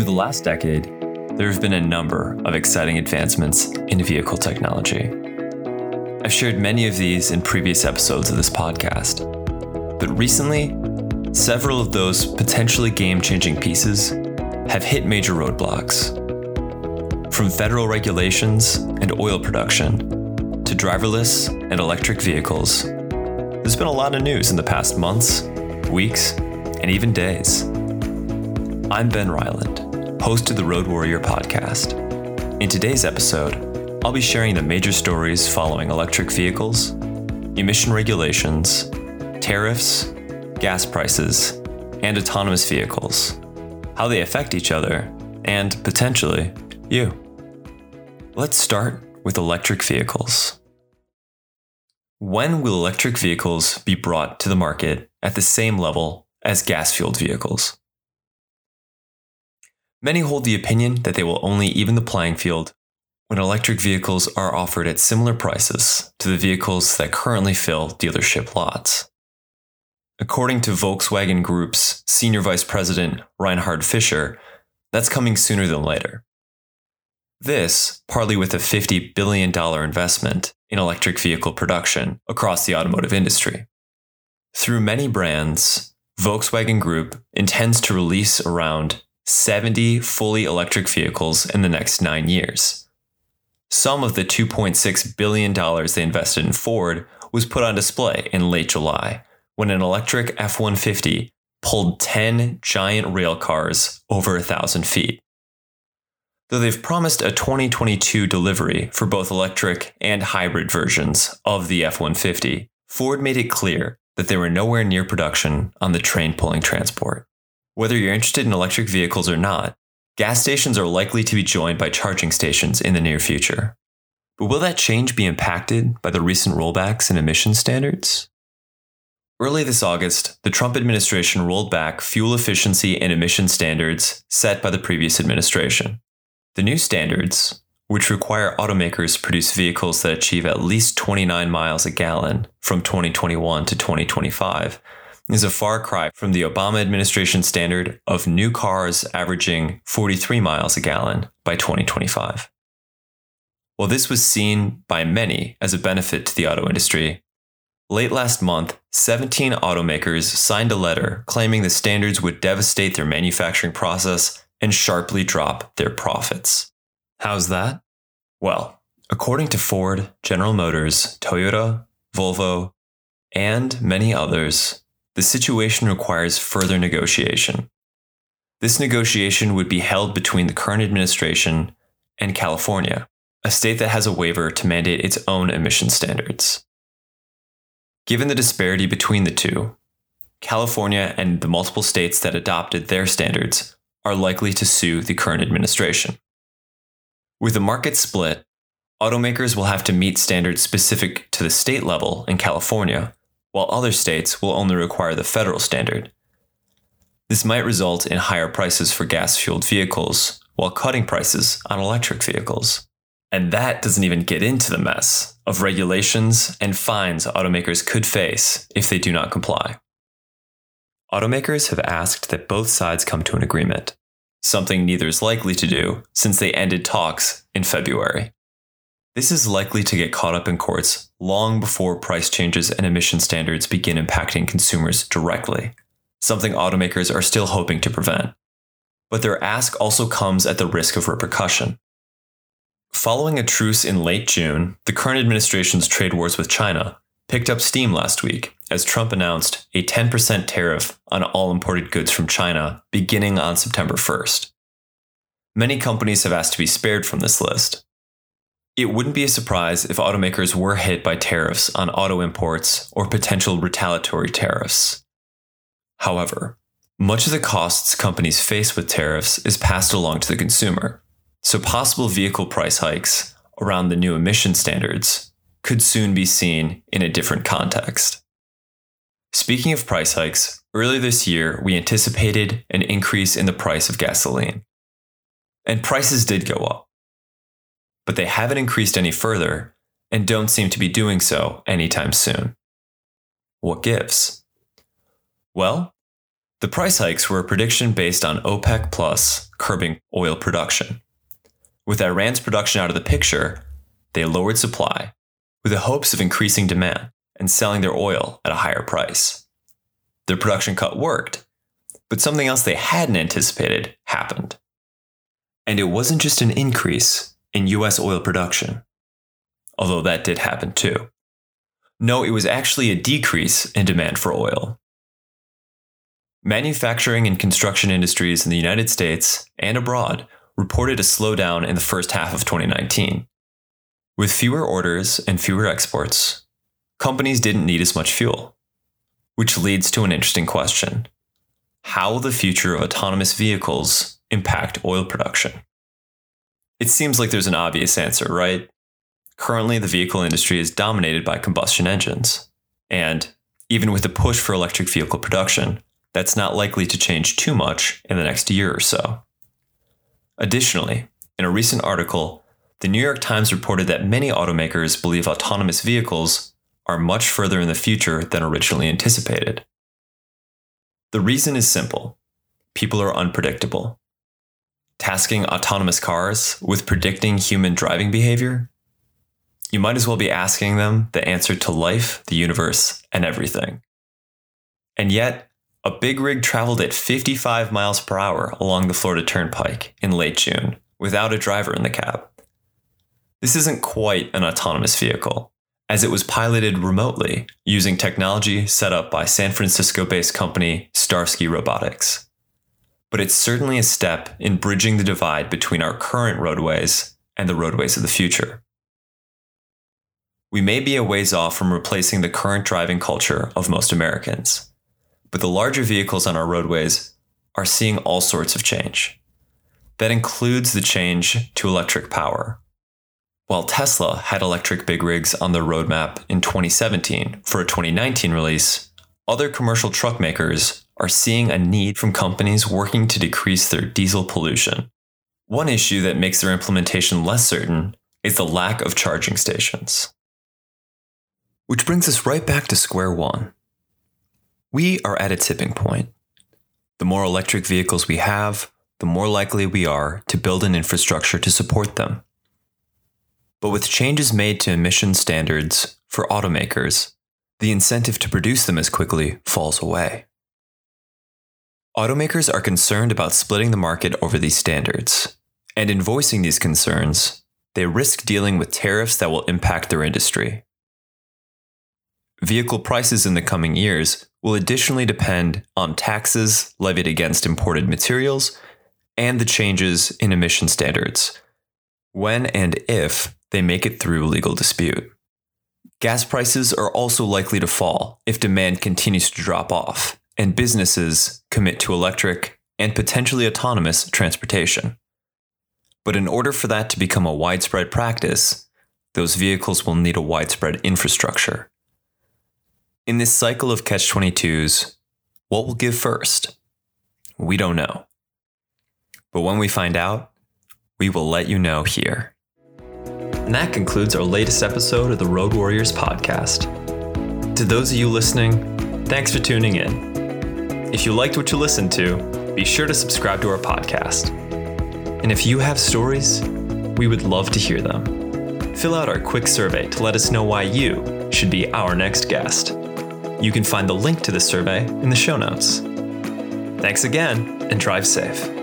Over the last decade, there have been a number of exciting advancements in vehicle technology. I've shared many of these in previous episodes of this podcast, but recently, several of those potentially game changing pieces have hit major roadblocks. From federal regulations and oil production to driverless and electric vehicles, there's been a lot of news in the past months, weeks, and even days. I'm Ben Ryland, host of the Road Warrior podcast. In today's episode, I'll be sharing the major stories following electric vehicles, emission regulations, tariffs, gas prices, and autonomous vehicles, how they affect each other, and potentially you. Let's start with electric vehicles. When will electric vehicles be brought to the market at the same level as gas fueled vehicles? Many hold the opinion that they will only even the playing field when electric vehicles are offered at similar prices to the vehicles that currently fill dealership lots. According to Volkswagen Group's Senior Vice President Reinhard Fischer, that's coming sooner than later. This, partly with a $50 billion investment in electric vehicle production across the automotive industry. Through many brands, Volkswagen Group intends to release around 70 fully electric vehicles in the next nine years. Some of the $2.6 billion they invested in Ford was put on display in late July when an electric F 150 pulled 10 giant rail cars over a thousand feet. Though they've promised a 2022 delivery for both electric and hybrid versions of the F 150, Ford made it clear that they were nowhere near production on the train pulling transport. Whether you're interested in electric vehicles or not, gas stations are likely to be joined by charging stations in the near future. But will that change be impacted by the recent rollbacks in emission standards? Early this August, the Trump administration rolled back fuel efficiency and emission standards set by the previous administration. The new standards, which require automakers to produce vehicles that achieve at least 29 miles a gallon from 2021 to 2025, is a far cry from the Obama administration standard of new cars averaging 43 miles a gallon by 2025. While this was seen by many as a benefit to the auto industry, late last month, 17 automakers signed a letter claiming the standards would devastate their manufacturing process and sharply drop their profits. How's that? Well, according to Ford, General Motors, Toyota, Volvo, and many others, the situation requires further negotiation. This negotiation would be held between the current administration and California, a state that has a waiver to mandate its own emission standards. Given the disparity between the two, California and the multiple states that adopted their standards are likely to sue the current administration. With the market split, automakers will have to meet standards specific to the state level in California while other states will only require the federal standard. This might result in higher prices for gas fueled vehicles while cutting prices on electric vehicles. And that doesn't even get into the mess of regulations and fines automakers could face if they do not comply. Automakers have asked that both sides come to an agreement, something neither is likely to do since they ended talks in February. This is likely to get caught up in courts long before price changes and emission standards begin impacting consumers directly, something automakers are still hoping to prevent. But their ask also comes at the risk of repercussion. Following a truce in late June, the current administration's trade wars with China picked up steam last week as Trump announced a 10% tariff on all imported goods from China beginning on September 1st. Many companies have asked to be spared from this list, it wouldn't be a surprise if automakers were hit by tariffs on auto imports or potential retaliatory tariffs. However, much of the costs companies face with tariffs is passed along to the consumer, so possible vehicle price hikes around the new emission standards could soon be seen in a different context. Speaking of price hikes, earlier this year we anticipated an increase in the price of gasoline. And prices did go up but they haven't increased any further and don't seem to be doing so anytime soon. What gives? Well, The price hikes were a prediction based on OPEC Plus curbing oil production. With Iran's production out of the picture, they lowered supply with the hopes of increasing demand and selling their oil at a higher price. Their production cut worked, but something else they hadn't anticipated happened. And it wasn't just an increase in US oil production, although that did happen too. No, it was actually a decrease in demand for oil. Manufacturing and construction industries in the United States and abroad reported a slowdown in the first half of 2019. With fewer orders and fewer exports, companies didn't need as much fuel. Which leads to an interesting question How will the future of autonomous vehicles impact oil production? It seems like there's an obvious answer, right? Currently, the vehicle industry is dominated by combustion engines. And even with the push for electric vehicle production, that's not likely to change too much in the next year or so. Additionally, in a recent article, the New York Times reported that many automakers believe autonomous vehicles are much further in the future than originally anticipated. The reason is simple people are unpredictable. Tasking autonomous cars with predicting human driving behavior? You might as well be asking them the answer to life, the universe, and everything. And yet, a big rig traveled at 55 miles per hour along the Florida Turnpike in late June without a driver in the cab. This isn't quite an autonomous vehicle, as it was piloted remotely using technology set up by San Francisco based company Starsky Robotics. But it's certainly a step in bridging the divide between our current roadways and the roadways of the future. We may be a ways off from replacing the current driving culture of most Americans, but the larger vehicles on our roadways are seeing all sorts of change. That includes the change to electric power, while Tesla had electric big rigs on their roadmap in 2017 for a 2019 release, other commercial truck makers are seeing a need from companies working to decrease their diesel pollution. One issue that makes their implementation less certain is the lack of charging stations. Which brings us right back to square one. We are at a tipping point. The more electric vehicles we have, the more likely we are to build an infrastructure to support them. But with changes made to emission standards for automakers, the incentive to produce them as quickly falls away. Automakers are concerned about splitting the market over these standards, and in voicing these concerns, they risk dealing with tariffs that will impact their industry. Vehicle prices in the coming years will additionally depend on taxes levied against imported materials and the changes in emission standards, when and if they make it through legal dispute. Gas prices are also likely to fall if demand continues to drop off and businesses commit to electric and potentially autonomous transportation. But in order for that to become a widespread practice, those vehicles will need a widespread infrastructure. In this cycle of catch 22s, what will give first? We don't know. But when we find out, we will let you know here. And that concludes our latest episode of the Road Warriors podcast. To those of you listening, thanks for tuning in. If you liked what you listened to, be sure to subscribe to our podcast. And if you have stories, we would love to hear them. Fill out our quick survey to let us know why you should be our next guest. You can find the link to the survey in the show notes. Thanks again, and drive safe.